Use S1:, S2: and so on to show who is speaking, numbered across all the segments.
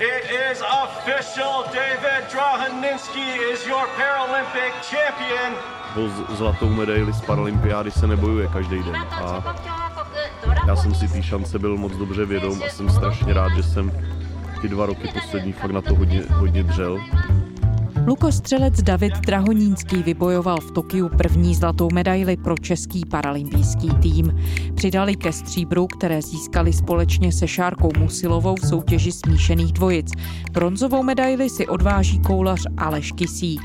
S1: It is official. David Drahaninsky is your Paralympic champion.
S2: O zlatou medaili z Paralympiády se nebojuje každý den. A já jsem si té šance byl moc dobře vědom a jsem strašně rád, že jsem ty dva roky poslední fakt na to hodně, hodně dřel.
S3: Lukostřelec David Drahonínký vybojoval v Tokiu první zlatou medaili pro český paralympijský tým. Přidali ke stříbru, které získali společně se Šárkou Musilovou v soutěži smíšených dvojic. Bronzovou medaili si odváží koulař Aleš Kisí.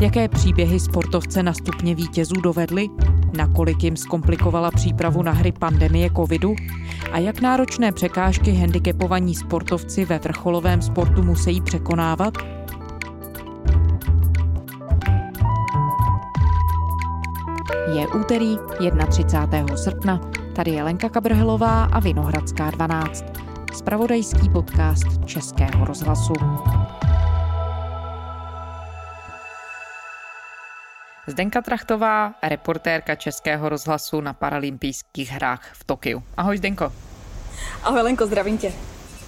S3: Jaké příběhy sportovce na stupně vítězů dovedly? Nakolik jim zkomplikovala přípravu na hry pandemie covidu? A jak náročné překážky handicapovaní sportovci ve vrcholovém sportu musí překonávat? Je úterý 31. srpna. Tady je Lenka Kabrhelová a Vinohradská 12. Spravodajský podcast Českého rozhlasu. Zdenka Trachtová, reportérka Českého rozhlasu na paralympijských hrách v Tokiu. Ahoj Zdenko.
S4: Ahoj Lenko, zdravím tě.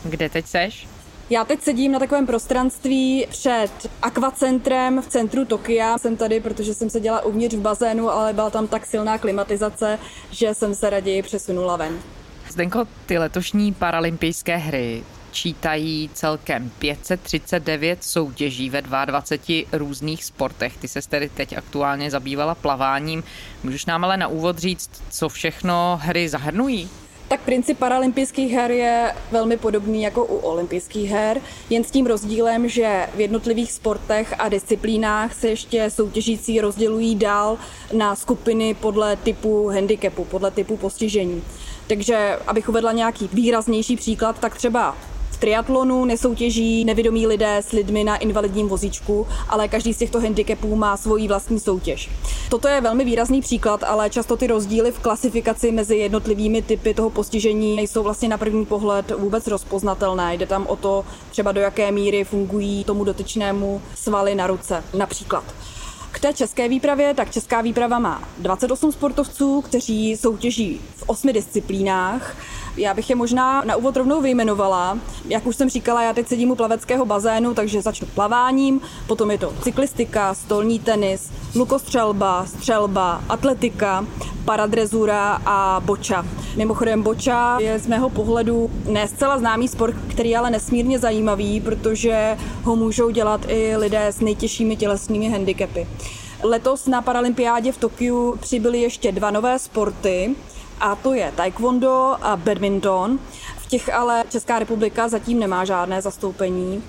S3: Kde teď seš?
S4: Já teď sedím na takovém prostranství před akvacentrem v centru Tokia. Jsem tady, protože jsem seděla uvnitř v bazénu, ale byla tam tak silná klimatizace, že jsem se raději přesunula ven.
S3: Zdenko, ty letošní paralympijské hry čítají celkem 539 soutěží ve 22 různých sportech. Ty se tedy teď aktuálně zabývala plaváním. Můžeš nám ale na úvod říct, co všechno hry zahrnují?
S4: Tak princip paralympijských her je velmi podobný jako u olympijských her, jen s tím rozdílem, že v jednotlivých sportech a disciplínách se ještě soutěžící rozdělují dál na skupiny podle typu handicapu, podle typu postižení. Takže abych uvedla nějaký výraznější příklad, tak třeba triatlonu nesoutěží nevědomí lidé s lidmi na invalidním vozíčku, ale každý z těchto handicapů má svoji vlastní soutěž. Toto je velmi výrazný příklad, ale často ty rozdíly v klasifikaci mezi jednotlivými typy toho postižení nejsou vlastně na první pohled vůbec rozpoznatelné. Jde tam o to třeba do jaké míry fungují tomu dotyčnému svaly na ruce například. Té české výpravě, tak česká výprava má 28 sportovců, kteří soutěží v osmi disciplínách. Já bych je možná na úvod rovnou vyjmenovala. Jak už jsem říkala, já teď sedím u plaveckého bazénu, takže začnu plaváním, potom je to cyklistika, stolní tenis, lukostřelba, střelba, atletika, paradrezura a boča. Mimochodem boča je z mého pohledu ne zcela známý sport, který je ale nesmírně zajímavý, protože ho můžou dělat i lidé s nejtěžšími tělesnými handicapy. Letos na Paralympiádě v Tokiu přibyly ještě dva nové sporty, a to je taekwondo a badminton. V těch ale Česká republika zatím nemá žádné zastoupení.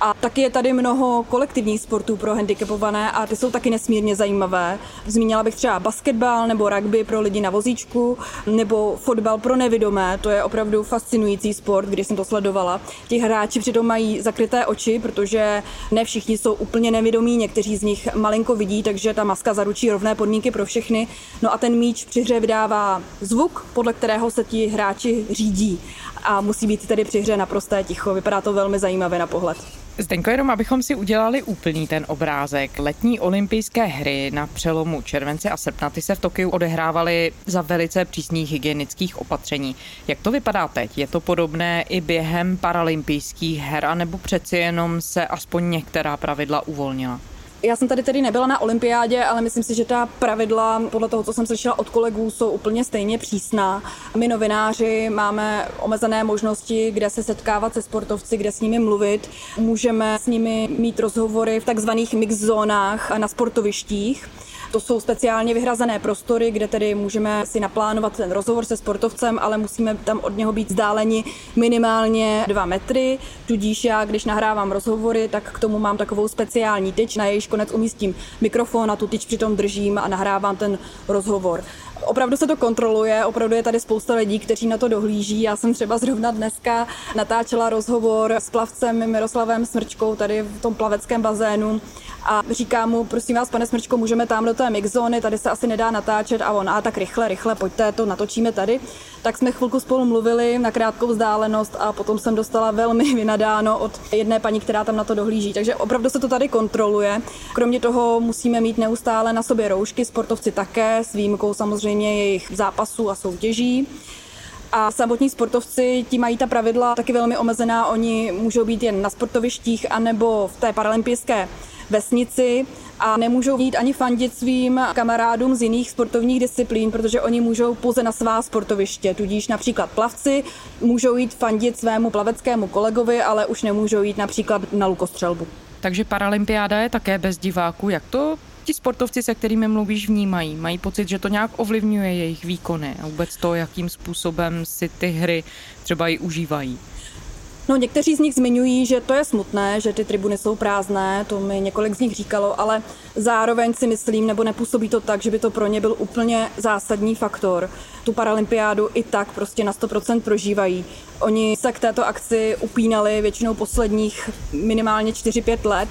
S4: A taky je tady mnoho kolektivních sportů pro handicapované a ty jsou taky nesmírně zajímavé. Zmínila bych třeba basketbal nebo rugby pro lidi na vozíčku, nebo fotbal pro nevidomé. To je opravdu fascinující sport, když jsem to sledovala. Ti hráči přitom mají zakryté oči, protože ne všichni jsou úplně nevidomí, někteří z nich malinko vidí, takže ta maska zaručí rovné podmínky pro všechny. No a ten míč při hře vydává zvuk, podle kterého se ti hráči řídí a musí být tedy při hře naprosté ticho. Vypadá to velmi zajímavě na pohled.
S3: Zdenko, jenom abychom si udělali úplný ten obrázek. Letní olympijské hry na přelomu července a srpna ty se v Tokiu odehrávaly za velice přísných hygienických opatření. Jak to vypadá teď? Je to podobné i během paralympijských her, nebo přeci jenom se aspoň některá pravidla uvolnila?
S4: Já jsem tady tedy nebyla na olympiádě, ale myslím si, že ta pravidla, podle toho, co jsem slyšela od kolegů, jsou úplně stejně přísná. My novináři máme omezené možnosti, kde se setkávat se sportovci, kde s nimi mluvit. Můžeme s nimi mít rozhovory v takzvaných mix zónách na sportovištích. To jsou speciálně vyhrazené prostory, kde tedy můžeme si naplánovat ten rozhovor se sportovcem, ale musíme tam od něho být vzdáleni minimálně dva metry. Tudíž já, když nahrávám rozhovory, tak k tomu mám takovou speciální tyč, na jejíž konec umístím mikrofon a tu tyč přitom držím a nahrávám ten rozhovor. Opravdu se to kontroluje, opravdu je tady spousta lidí, kteří na to dohlíží. Já jsem třeba zrovna dneska natáčela rozhovor s plavcem Miroslavem Smrčkou tady v tom plaveckém bazénu a říká mu, prosím vás, pane Smrčko, můžeme tam do té mixzóny, tady se asi nedá natáčet a on, a tak rychle, rychle, pojďte, to natočíme tady. Tak jsme chvilku spolu mluvili na krátkou vzdálenost a potom jsem dostala velmi vynadáno od jedné paní, která tam na to dohlíží. Takže opravdu se to tady kontroluje. Kromě toho musíme mít neustále na sobě roušky, sportovci také, s výjimkou samozřejmě jejich zápasů a soutěží. A samotní sportovci ti mají ta pravidla taky velmi omezená. Oni můžou být jen na sportovištích anebo v té paralympijské vesnici a nemůžou jít ani fandit svým kamarádům z jiných sportovních disciplín, protože oni můžou pouze na svá sportoviště. Tudíž například plavci můžou jít fandit svému plaveckému kolegovi, ale už nemůžou jít například na lukostřelbu.
S3: Takže paralympiáda je také bez diváků. Jak to ti sportovci, se kterými mluvíš, vnímají? Mají pocit, že to nějak ovlivňuje jejich výkony a vůbec to, jakým způsobem si ty hry třeba i užívají?
S4: No, někteří z nich zmiňují, že to je smutné, že ty tribuny jsou prázdné, to mi několik z nich říkalo, ale zároveň si myslím, nebo nepůsobí to tak, že by to pro ně byl úplně zásadní faktor. Tu paralympiádu i tak prostě na 100% prožívají. Oni se k této akci upínali většinou posledních minimálně 4-5 let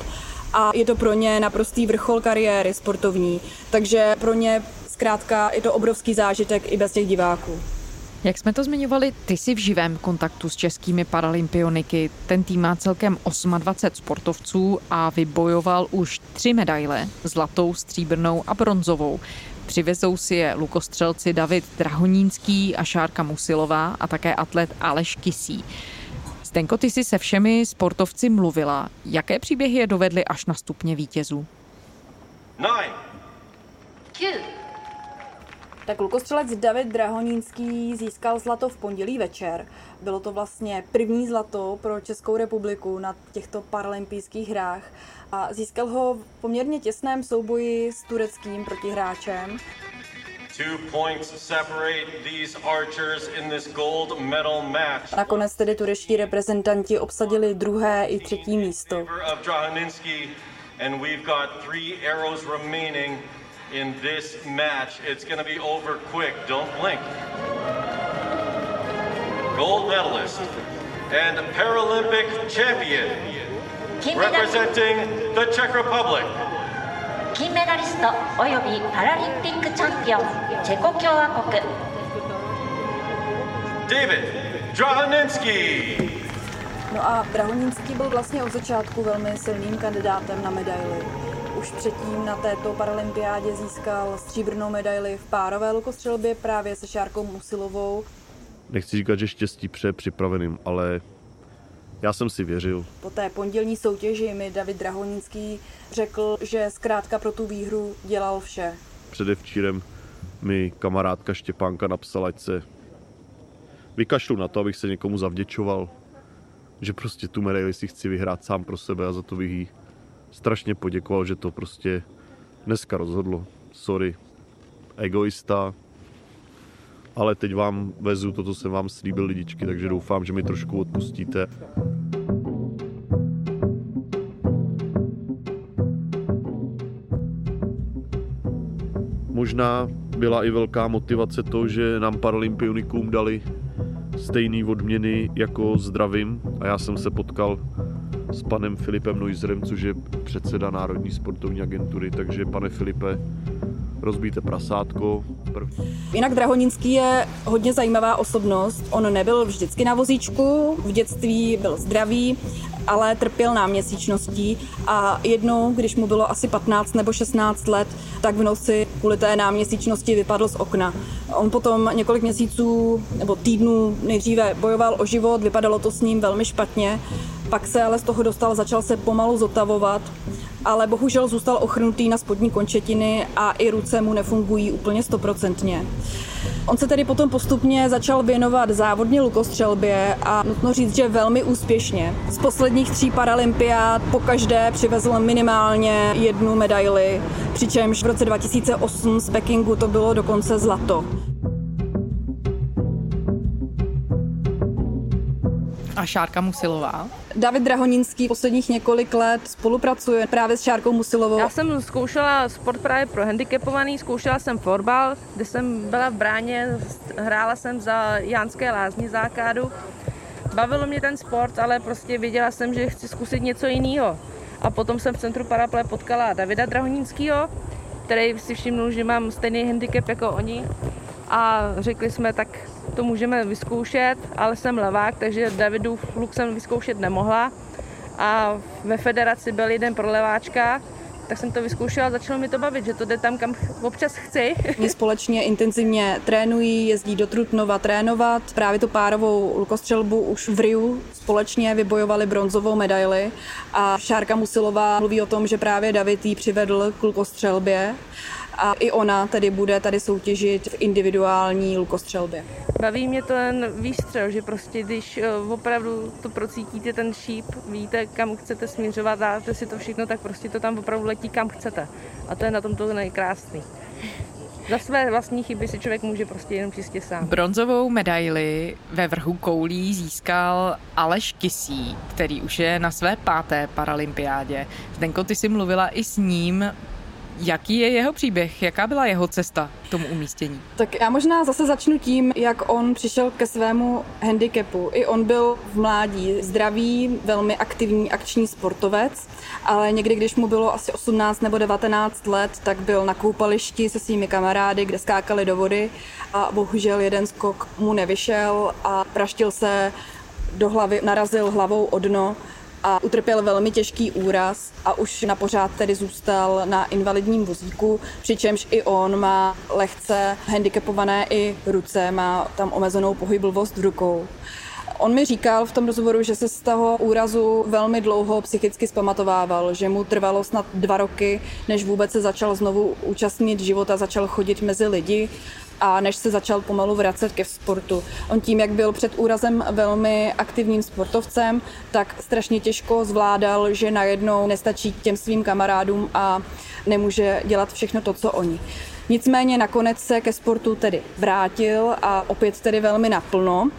S4: a je to pro ně naprostý vrchol kariéry sportovní. Takže pro ně zkrátka je to obrovský zážitek i bez těch diváků.
S3: Jak jsme to zmiňovali, ty jsi v živém kontaktu s českými paralympioniky. Ten tým má celkem 28 sportovců a vybojoval už tři medaile, zlatou, stříbrnou a bronzovou. Přivezou si je lukostřelci David Drahonínský a Šárka Musilová a také atlet Aleš Kisí. Stenko, ty jsi se všemi sportovci mluvila. Jaké příběhy je dovedly až na stupně vítězů?
S1: Nine.
S4: Tak lukostřelec David Drahonínský získal zlato v pondělí večer. Bylo to vlastně první zlato pro Českou republiku na těchto paralympijských hrách a získal ho v poměrně těsném souboji s tureckým protihráčem.
S1: Two points separate these archers in this gold medal match.
S4: Nakonec tedy turečtí reprezentanti obsadili druhé i třetí místo.
S1: Of Drahoninski, and we've got three arrows remaining in this match. It's going to be over quick. Don't blink. Gold medalist and Paralympic champion representing the Czech Republic.
S5: 金メダリストおよびパラリンピックチャンピオンチェコ共和国
S1: David Drahoninski.
S4: No a Drahonínský byl vlastně od začátku velmi silným kandidátem na medaily. Už předtím na této paralympiádě získal stříbrnou medaili v párové lukostřelbě právě se Šárkou Musilovou.
S2: Nechci říkat, že štěstí pře připraveným, ale já jsem si věřil.
S4: Po té pondělní soutěži mi David Drahonínský řekl, že zkrátka pro tu výhru dělal vše.
S2: Předevčírem mi kamarádka Štěpánka napsala, ať se vykašlu na to, abych se někomu zavděčoval, že prostě tu medaili si chci vyhrát sám pro sebe a za to bych jí strašně poděkoval, že to prostě dneska rozhodlo. Sorry, egoista, ale teď vám vezu to, co jsem vám slíbil lidičky, takže doufám, že mi trošku odpustíte. Možná byla i velká motivace to, že nám paralympionikům dali stejné odměny jako zdravím. A já jsem se potkal s panem Filipem Neuzerem, což je předseda Národní sportovní agentury, takže pane Filipe, rozbíte prasátko. První.
S4: Jinak Drahonínský je hodně zajímavá osobnost. On nebyl vždycky na vozíčku, v dětství byl zdravý, ale trpěl náměsíčností a jednou, když mu bylo asi 15 nebo 16 let, tak v noci kvůli té náměsíčnosti vypadl z okna. On potom několik měsíců nebo týdnů nejdříve bojoval o život, vypadalo to s ním velmi špatně, pak se ale z toho dostal, začal se pomalu zotavovat, ale bohužel zůstal ochrnutý na spodní končetiny a i ruce mu nefungují úplně stoprocentně. On se tedy potom postupně začal věnovat závodně lukostřelbě a nutno říct, že velmi úspěšně. Z posledních tří paralympiád po každé přivezl minimálně jednu medaili, přičemž v roce 2008 z Pekingu to bylo dokonce zlato.
S3: A Šárka Musilová?
S4: David Drahonínský posledních několik let spolupracuje právě s Šárkou Musilovou.
S6: Já jsem zkoušela sport právě pro handicapovaný, zkoušela jsem fotbal, kde jsem byla v bráně, hrála jsem za Jánské lázní zákádu. Bavilo mě ten sport, ale prostě věděla jsem, že chci zkusit něco jiného. A potom jsem v centru Paraple potkala Davida Drahonínského, který si všimnul, že mám stejný handicap jako oni. A řekli jsme, tak to můžeme vyzkoušet, ale jsem levák, takže Davidu luk jsem vyzkoušet nemohla. A ve federaci byl jeden pro leváčka, tak jsem to vyzkoušela a začalo mi to bavit, že to jde tam, kam občas chci.
S4: Oni společně intenzivně trénují, jezdí do Trutnova trénovat. Právě tu párovou lukostřelbu už v Riu společně vybojovali bronzovou medaili a Šárka Musilová mluví o tom, že právě David jí přivedl k lukostřelbě a i ona tedy bude tady soutěžit v individuální lukostřelbě.
S6: Baví mě ten výstřel, že prostě když eh, opravdu to procítíte ten šíp, víte, kam chcete směřovat, dáte si to všechno, tak prostě to tam opravdu letí, kam chcete. A to je na tom to nejkrásný. Za své vlastní chyby si člověk může prostě jenom čistě sám.
S3: Bronzovou medaili ve vrhu koulí získal Aleš Kisí, který už je na své páté paralympiádě. Zdenko, ty jsi mluvila i s ním. Jaký je jeho příběh? Jaká byla jeho cesta k tomu umístění?
S4: Tak já možná zase začnu tím, jak on přišel ke svému handicapu. I on byl v mládí zdravý, velmi aktivní akční sportovec, ale někdy, když mu bylo asi 18 nebo 19 let, tak byl na koupališti se svými kamarády, kde skákali do vody a bohužel jeden skok mu nevyšel a praštil se do hlavy, narazil hlavou o dno a utrpěl velmi těžký úraz a už na pořád tedy zůstal na invalidním vozíku, přičemž i on má lehce handicapované i ruce, má tam omezenou pohyblivost rukou. On mi říkal v tom rozhovoru, že se z toho úrazu velmi dlouho psychicky zpamatovával, že mu trvalo snad dva roky, než vůbec se začal znovu účastnit života, začal chodit mezi lidi a než se začal pomalu vracet ke sportu. On tím, jak byl před úrazem velmi aktivním sportovcem, tak strašně těžko zvládal, že najednou nestačí těm svým kamarádům a nemůže dělat všechno to, co oni. Nicméně nakonec se ke sportu tedy vrátil a opět tedy velmi naplno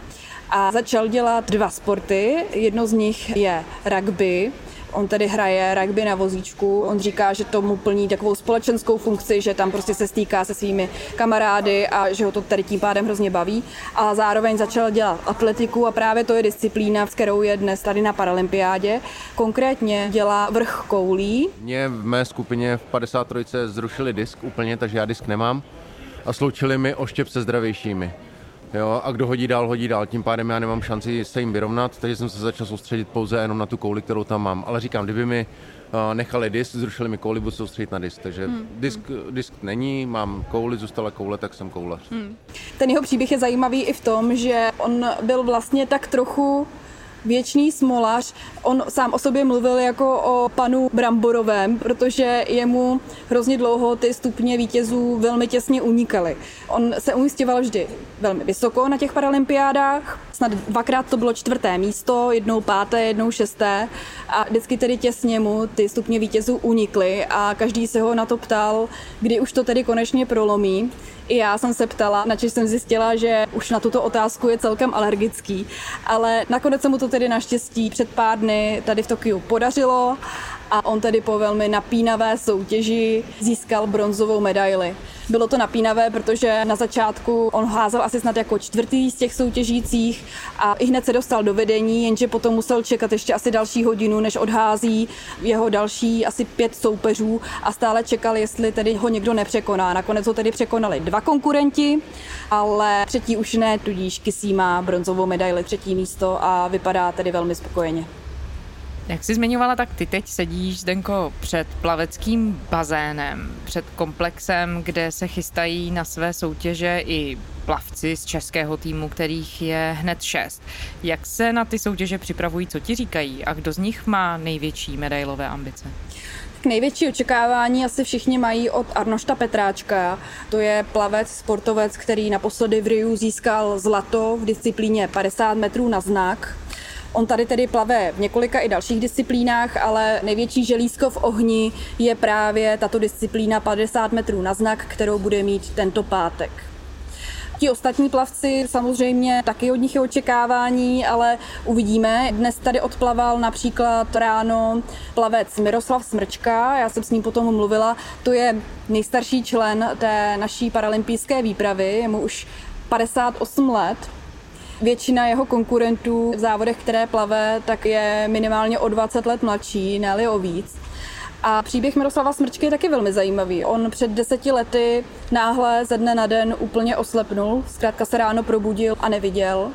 S4: a začal dělat dva sporty. Jedno z nich je rugby, On tedy hraje rugby na vozíčku. On říká, že to mu plní takovou společenskou funkci, že tam prostě se stýká se svými kamarády a že ho to tady tím pádem hrozně baví. A zároveň začal dělat atletiku a právě to je disciplína, s kterou je dnes tady na Paralympiádě. Konkrétně dělá vrch koulí.
S7: Mě v mé skupině v 53 zrušili disk úplně, takže já disk nemám a sloučili mi oštěp se zdravějšími. Jo, a kdo hodí dál, hodí dál. Tím pádem já nemám šanci se jim vyrovnat, takže jsem se začal soustředit pouze jenom na tu kouli, kterou tam mám. Ale říkám, kdyby mi uh, nechali disk, zrušili mi kouli, budu soustředit na disk. Takže hmm. disk, disk není, mám kouli, zůstala koule, tak jsem koulař. Hmm.
S4: Ten jeho příběh je zajímavý i v tom, že on byl vlastně tak trochu věčný smolař. On sám o sobě mluvil jako o panu Bramborovém, protože jemu hrozně dlouho ty stupně vítězů velmi těsně unikaly. On se umístěval vždy velmi vysoko na těch paralympiádách, snad dvakrát to bylo čtvrté místo, jednou páté, jednou šesté a vždycky tedy těsně mu ty stupně vítězů unikly a každý se ho na to ptal, kdy už to tedy konečně prolomí. I já jsem se ptala, na jsem zjistila, že už na tuto otázku je celkem alergický, ale nakonec se mu to tedy naštěstí před pár dny tady v Tokiu podařilo a on tedy po velmi napínavé soutěži získal bronzovou medaili. Bylo to napínavé, protože na začátku on házel asi snad jako čtvrtý z těch soutěžících a i hned se dostal do vedení, jenže potom musel čekat ještě asi další hodinu, než odhází jeho další asi pět soupeřů a stále čekal, jestli tedy ho někdo nepřekoná. Nakonec ho tedy překonali dva konkurenti, ale třetí už ne, tudíž Kisí má bronzovou medaili třetí místo a vypadá tedy velmi spokojeně.
S3: Jak jsi zmiňovala, tak ty teď sedíš, Zdenko, před plaveckým bazénem, před komplexem, kde se chystají na své soutěže i plavci z českého týmu, kterých je hned šest. Jak se na ty soutěže připravují, co ti říkají a kdo z nich má největší medailové ambice?
S4: největší očekávání asi všichni mají od Arnošta Petráčka. To je plavec, sportovec, který naposledy v Riu získal zlato v disciplíně 50 metrů na znak. On tady tedy plave v několika i dalších disciplínách, ale největší želízko v ohni je právě tato disciplína 50 metrů na znak, kterou bude mít tento pátek. Ti ostatní plavci samozřejmě taky od nich je očekávání, ale uvidíme. Dnes tady odplaval například ráno plavec Miroslav Smrčka, já jsem s ním potom mluvila, to je nejstarší člen té naší paralympijské výpravy, je mu už 58 let. Většina jeho konkurentů v závodech, které plave, tak je minimálně o 20 let mladší, ne o víc. A příběh Miroslava Smrčky je taky velmi zajímavý. On před deseti lety náhle ze dne na den úplně oslepnul, zkrátka se ráno probudil a neviděl.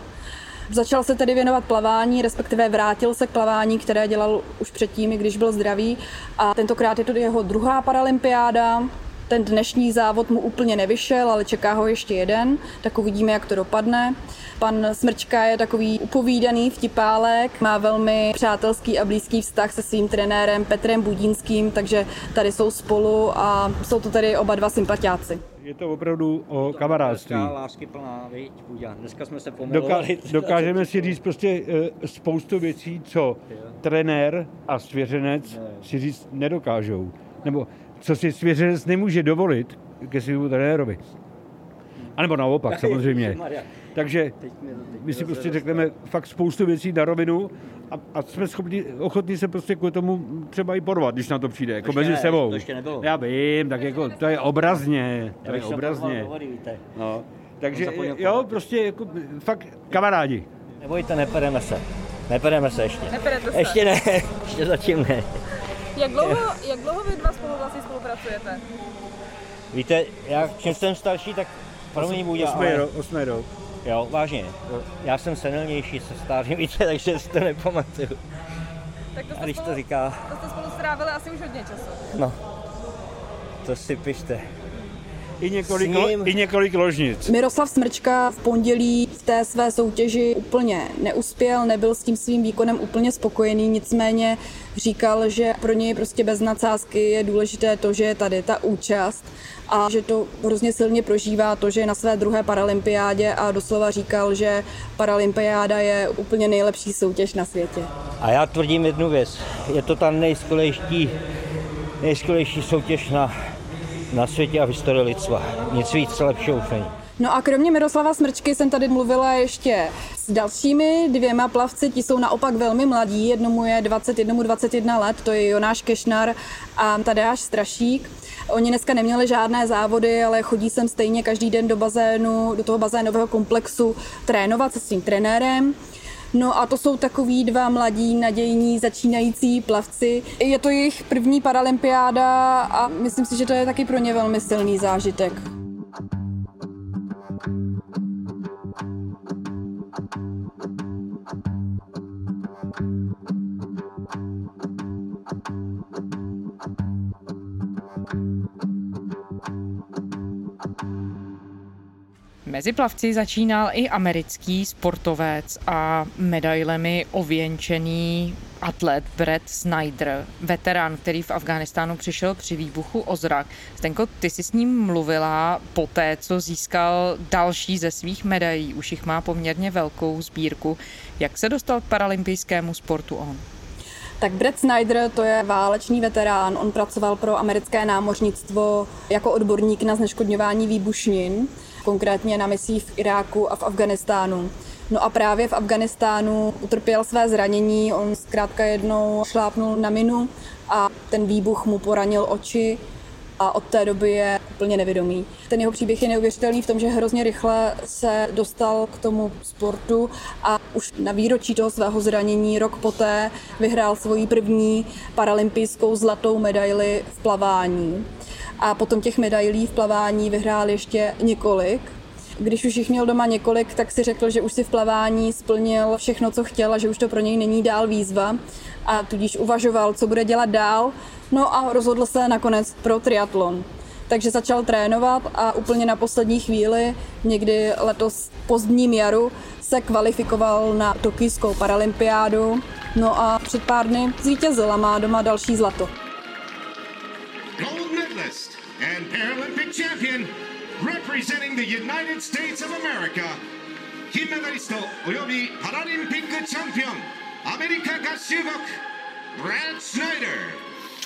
S4: Začal se tedy věnovat plavání, respektive vrátil se k plavání, které dělal už předtím, když byl zdravý. A tentokrát je to jeho druhá paralympiáda. Ten dnešní závod mu úplně nevyšel, ale čeká ho ještě jeden, tak uvidíme, jak to dopadne. Pan Smrčka je takový upovídaný vtipálek, má velmi přátelský a blízký vztah se svým trenérem Petrem Budínským, takže tady jsou spolu a jsou to tady oba dva sympatiáci.
S8: Je to opravdu o kamarádství.
S9: lásky plná, viď, Půďa. Dneska jsme se pomilovali.
S8: Doka- dokážeme si říct prostě uh, spoustu věcí, co trenér a svěřenec si říct nedokážou. Nebo co si svěřenec nemůže dovolit ke svému trenérovi. A nebo naopak, samozřejmě. Takže my si prostě řekneme fakt spoustu věcí na rovinu a, a jsme schopni, ochotní se prostě kvůli tomu třeba i porvat, když na to přijde, jako mezi
S9: ne,
S8: sebou.
S9: to ještě nebylo.
S8: Já vím, tak jako to je obrazně, to je obrazně. No, takže jo, prostě jako fakt kamarádi.
S9: Nebojte, nepereme se. Nepereme se ještě.
S6: Neperete se.
S9: Ještě ne, ještě zatím ne.
S6: Jak dlouho, jak dlouho vy dva spolu vlastně spolupracujete?
S9: Víte, já čím jsem starší, tak pro mě bude,
S8: Osmý
S9: ale,
S8: rok, osmý rok.
S9: jo, vážně. Já jsem senilnější, se stárím, víte, takže si to nepamatuju.
S6: Tak to
S9: A když to
S6: spolu,
S9: říká,
S6: to jste spolu strávili asi už hodně času.
S9: no, to si pište.
S8: I několik, I několik ložnic.
S4: Miroslav Smrčka v pondělí v té své soutěži úplně neuspěl, nebyl s tím svým výkonem úplně spokojený, nicméně říkal, že pro něj prostě bez nadsázky je důležité to, že je tady ta účast a že to hrozně silně prožívá to, že je na své druhé paralympiádě a doslova říkal, že paralympiáda je úplně nejlepší soutěž na světě.
S9: A já tvrdím jednu věc. Je to ta nejskvělejší, nejskvělejší soutěž na, na světě a v historii lidstva. Nic víc lepšího už není.
S4: No a kromě Miroslava Smrčky jsem tady mluvila ještě s dalšími dvěma plavci, ti jsou naopak velmi mladí, jednomu je 20, jednomu 21 let, to je Jonáš Kešnar a Tadeáš Strašík. Oni dneska neměli žádné závody, ale chodí sem stejně každý den do bazénu, do toho bazénového komplexu trénovat se svým trenérem. No a to jsou takový dva mladí, nadějní, začínající plavci. Je to jejich první paralympiáda a myslím si, že to je taky pro ně velmi silný zážitek.
S3: Mezi plavci začínal i americký sportovec a medailemi ověnčený atlet Brett Snyder, veterán, který v Afghánistánu přišel při výbuchu o zrak. Stenko, ty jsi s ním mluvila po té, co získal další ze svých medailí. Už jich má poměrně velkou sbírku. Jak se dostal k paralympijskému sportu on?
S4: Tak Brett Snyder to je válečný veterán. On pracoval pro americké námořnictvo jako odborník na zneškodňování výbušnin, konkrétně na misích v Iráku a v Afganistánu. No a právě v Afganistánu utrpěl své zranění, on zkrátka jednou šlápnul na minu a ten výbuch mu poranil oči a od té doby je úplně nevědomý. Ten jeho příběh je neuvěřitelný v tom, že hrozně rychle se dostal k tomu sportu a už na výročí toho svého zranění rok poté vyhrál svoji první paralympijskou zlatou medaili v plavání. A potom těch medailí v plavání vyhrál ještě několik. Když už jich měl doma několik, tak si řekl, že už si v plavání splnil všechno, co chtěl a že už to pro něj není dál výzva a tudíž uvažoval, co bude dělat dál. No a rozhodl se nakonec pro triatlon. Takže začal trénovat a úplně na poslední chvíli, někdy letos pozdním jaru, se kvalifikoval na tokijskou paralympiádu. No a před pár dny zvítězil a má doma další zlato.
S10: gold medalist and Paralympic champion representing the United States of America 金メダリストおよびパラリンピックチャンピオン America Gasyubok, Brad Snyder,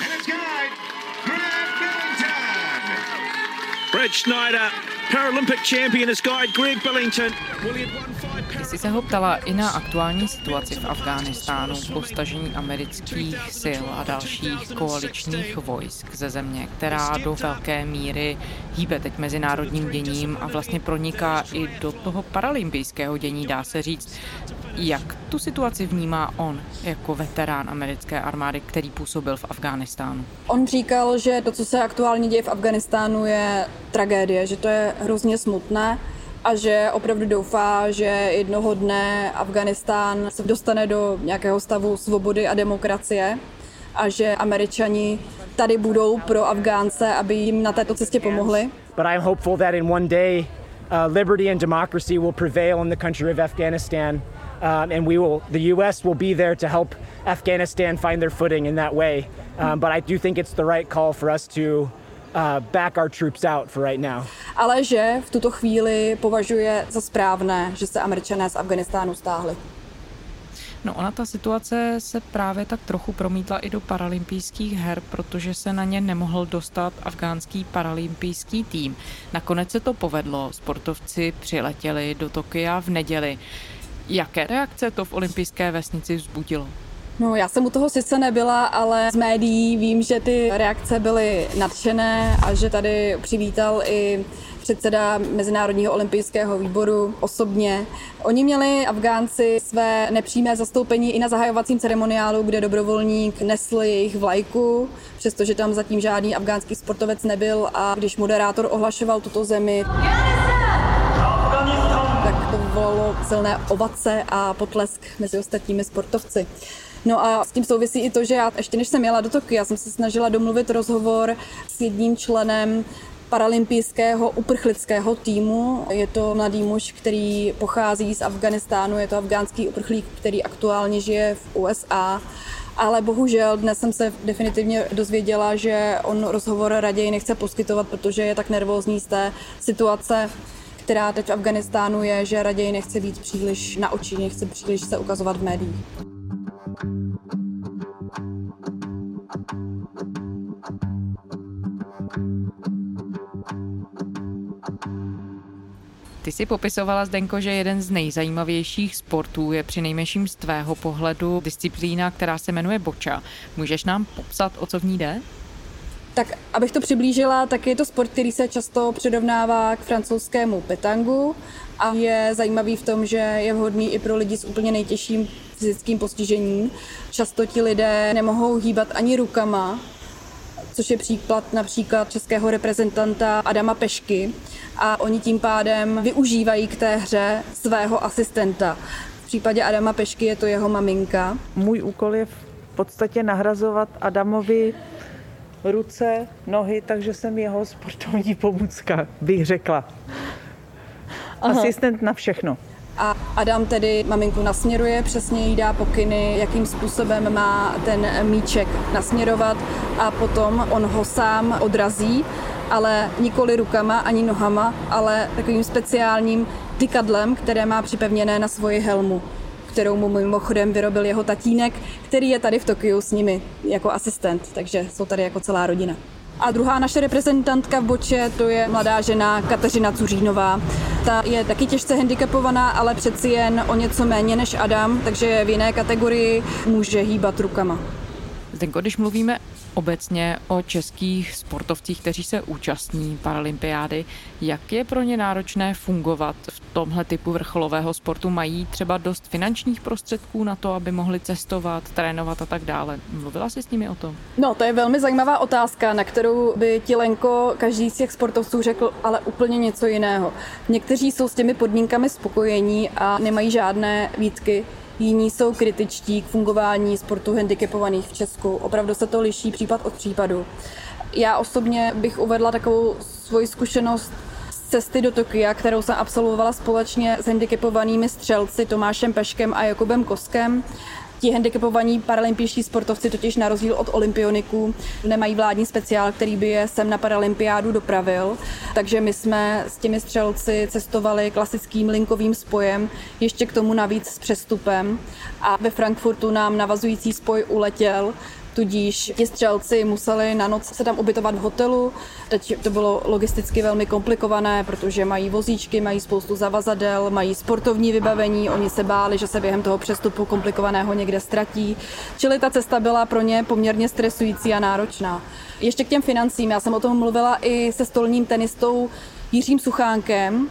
S10: and his guide, Greg Billington.
S11: Brad Snyder, Paralympic champion, his guide, Greg Billington.
S3: Jsi se ho ptala i na aktuální situaci v Afghánistánu po stažení amerických sil a dalších koaličních vojsk ze země, která do velké míry hýbe teď mezinárodním děním a vlastně proniká i do toho paralympijského dění, dá se říct. Jak tu situaci vnímá on jako veterán americké armády, který působil v Afghánistánu?
S4: On říkal, že to, co se aktuálně děje v Afganistánu, je tragédie, že to je hrozně smutné a že opravdu doufá, že jednoho dne Afganistán se dostane do nějakého stavu svobody a demokracie a že američani tady budou pro Afgánce, aby jim na této cestě pomohli.
S12: But I'm hopeful that in one day uh, liberty and democracy will prevail in the country of Afghanistan um, and we will the US will be there to help Afghanistan find their footing in that way. Um, but I do think it's the right call for us to back our troops out for right now.
S4: Ale že v tuto chvíli považuje za správné, že se američané z Afganistánu stáhli.
S3: No ona ta situace se právě tak trochu promítla i do paralympijských her, protože se na ně nemohl dostat afgánský paralympijský tým. Nakonec se to povedlo, sportovci přiletěli do Tokia v neděli. Jaké reakce to v olympijské vesnici vzbudilo?
S4: No, já jsem u toho sice nebyla, ale z médií vím, že ty reakce byly nadšené a že tady přivítal i předseda Mezinárodního olympijského výboru osobně. Oni měli Afgánci své nepřímé zastoupení i na zahajovacím ceremoniálu, kde dobrovolník nesl jejich vlajku, přestože tam zatím žádný afgánský sportovec nebyl a když moderátor ohlašoval tuto zemi, tak to vyvolalo silné ovace a potlesk mezi ostatními sportovci. No a s tím souvisí i to, že já ještě než jsem jela do Tokia, jsem se snažila domluvit rozhovor s jedním členem paralympijského uprchlického týmu. Je to mladý muž, který pochází z Afganistánu, je to afgánský uprchlík, který aktuálně žije v USA. Ale bohužel dnes jsem se definitivně dozvěděla, že on rozhovor raději nechce poskytovat, protože je tak nervózní z té situace, která teď v Afganistánu je, že raději nechce být příliš na oči, nechce příliš se ukazovat v médiích.
S3: Ty si popisovala, Zdenko, že jeden z nejzajímavějších sportů je při nejmenším z tvého pohledu disciplína, která se jmenuje boča. Můžeš nám popsat, o co v ní jde?
S4: Tak abych to přiblížila, tak je to sport, který se často předovnává k francouzskému petangu a je zajímavý v tom, že je vhodný i pro lidi s úplně nejtěžším fyzickým postižením. Často ti lidé nemohou hýbat ani rukama, což je příklad například českého reprezentanta Adama Pešky. A oni tím pádem využívají k té hře svého asistenta. V případě Adama Pešky je to jeho maminka.
S13: Můj úkol je v podstatě nahrazovat Adamovi ruce, nohy, takže jsem jeho sportovní pomůcka, bych řekla. Aha. Asistent na všechno.
S4: A Adam tedy maminku nasměruje, přesně jí dá pokyny, jakým způsobem má ten míček nasměrovat a potom on ho sám odrazí, ale nikoli rukama ani nohama, ale takovým speciálním tykadlem, které má připevněné na svoji helmu kterou mu mimochodem vyrobil jeho tatínek, který je tady v Tokiu s nimi jako asistent, takže jsou tady jako celá rodina. A druhá naše reprezentantka v boče, to je mladá žena Kateřina Cuřínová. Ta je taky těžce handicapovaná, ale přeci jen o něco méně než Adam, takže v jiné kategorii může hýbat rukama.
S3: Zdenko, když mluvíme obecně o českých sportovcích, kteří se účastní paralympiády. Jak je pro ně náročné fungovat v tomhle typu vrcholového sportu? Mají třeba dost finančních prostředků na to, aby mohli cestovat, trénovat a tak dále? Mluvila jsi s nimi o tom?
S4: No, to je velmi zajímavá otázka, na kterou by ti Lenko každý z těch sportovců řekl ale úplně něco jiného. Někteří jsou s těmi podmínkami spokojení a nemají žádné výtky jiní jsou kritičtí k fungování sportu handicapovaných v Česku. Opravdu se to liší případ od případu. Já osobně bych uvedla takovou svoji zkušenost z cesty do Tokia, kterou jsem absolvovala společně s handicapovanými střelci Tomášem Peškem a Jakubem Koskem. Ti handicapovaní paralympijští sportovci totiž na rozdíl od olympioniků nemají vládní speciál, který by je sem na paralympiádu dopravil. Takže my jsme s těmi střelci cestovali klasickým linkovým spojem, ještě k tomu navíc s přestupem. A ve Frankfurtu nám navazující spoj uletěl tudíž ti střelci museli na noc se tam ubytovat v hotelu. Teď to bylo logisticky velmi komplikované, protože mají vozíčky, mají spoustu zavazadel, mají sportovní vybavení, oni se báli, že se během toho přestupu komplikovaného někde ztratí. Čili ta cesta byla pro ně poměrně stresující a náročná. Ještě k těm financím, já jsem o tom mluvila i se stolním tenistou Jiřím Suchánkem,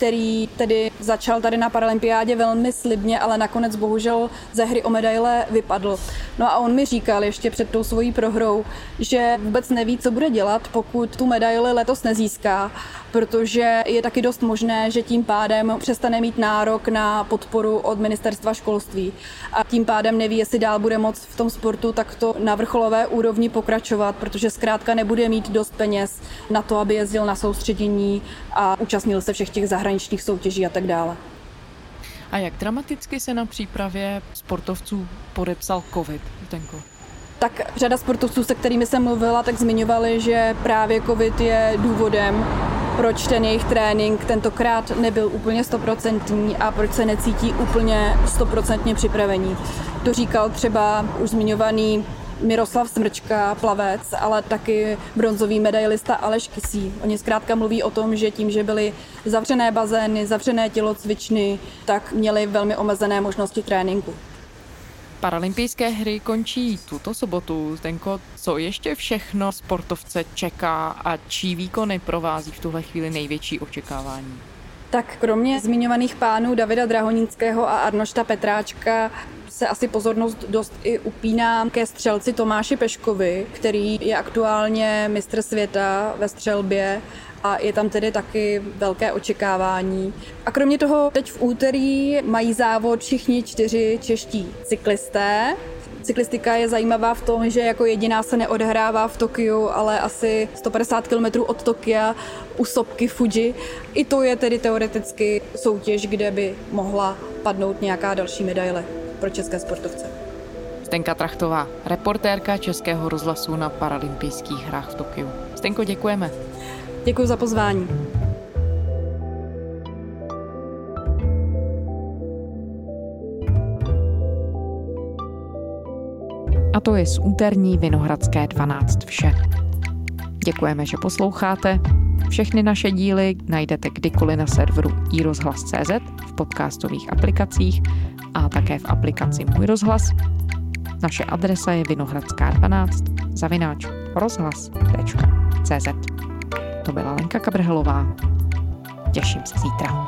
S4: který tedy začal tady na Paralympiádě velmi slibně, ale nakonec bohužel ze hry o medaile vypadl. No a on mi říkal ještě před tou svojí prohrou, že vůbec neví, co bude dělat, pokud tu medaili letos nezíská, protože je taky dost možné, že tím pádem přestane mít nárok na podporu od ministerstva školství a tím pádem neví, jestli dál bude moc v tom sportu takto na vrcholové úrovni pokračovat, protože zkrátka nebude mít dost peněz na to, aby jezdil na soustředění a účastnil se všech těch zahraničních soutěží a tak dále.
S3: A jak dramaticky se na přípravě sportovců podepsal COVID, Zdenko?
S4: Tak řada sportovců, se kterými jsem mluvila, tak zmiňovali, že právě COVID je důvodem, proč ten jejich trénink tentokrát nebyl úplně stoprocentní a proč se necítí úplně stoprocentně připravení. To říkal třeba už zmiňovaný Miroslav Smrčka, plavec, ale taky bronzový medailista Aleš Kisí. Oni zkrátka mluví o tom, že tím, že byly zavřené bazény, zavřené tělocvičny, tak měli velmi omezené možnosti tréninku.
S3: Paralympijské hry končí tuto sobotu. Zdenko, co ještě všechno sportovce čeká a čí výkony provází v tuhle chvíli největší očekávání?
S4: Tak kromě zmiňovaných pánů Davida Drahonínského a Arnošta Petráčka se asi pozornost dost i upíná ke střelci Tomáši Peškovi, který je aktuálně mistr světa ve střelbě a je tam tedy taky velké očekávání. A kromě toho teď v úterý mají závod všichni čtyři čeští cyklisté. Cyklistika je zajímavá v tom, že jako jediná se neodehrává v Tokiu, ale asi 150 km od Tokia u sopky Fuji. I to je tedy teoreticky soutěž, kde by mohla padnout nějaká další medaile pro české sportovce.
S3: Stenka Trachtová, reportérka Českého rozhlasu na paralympijských hrách v Tokiu. Stenko, děkujeme.
S4: Děkuji za pozvání.
S3: A to je z úterní Vinohradské 12 vše. Děkujeme, že posloucháte. Všechny naše díly najdete kdykoliv na serveru iRozhlas.cz, v podcastových aplikacích a také v aplikaci Můj rozhlas. Naše adresa je vinohradská 12 zavináč rozhlas.cz. To byla Lenka Kabrhelová. Těším se zítra.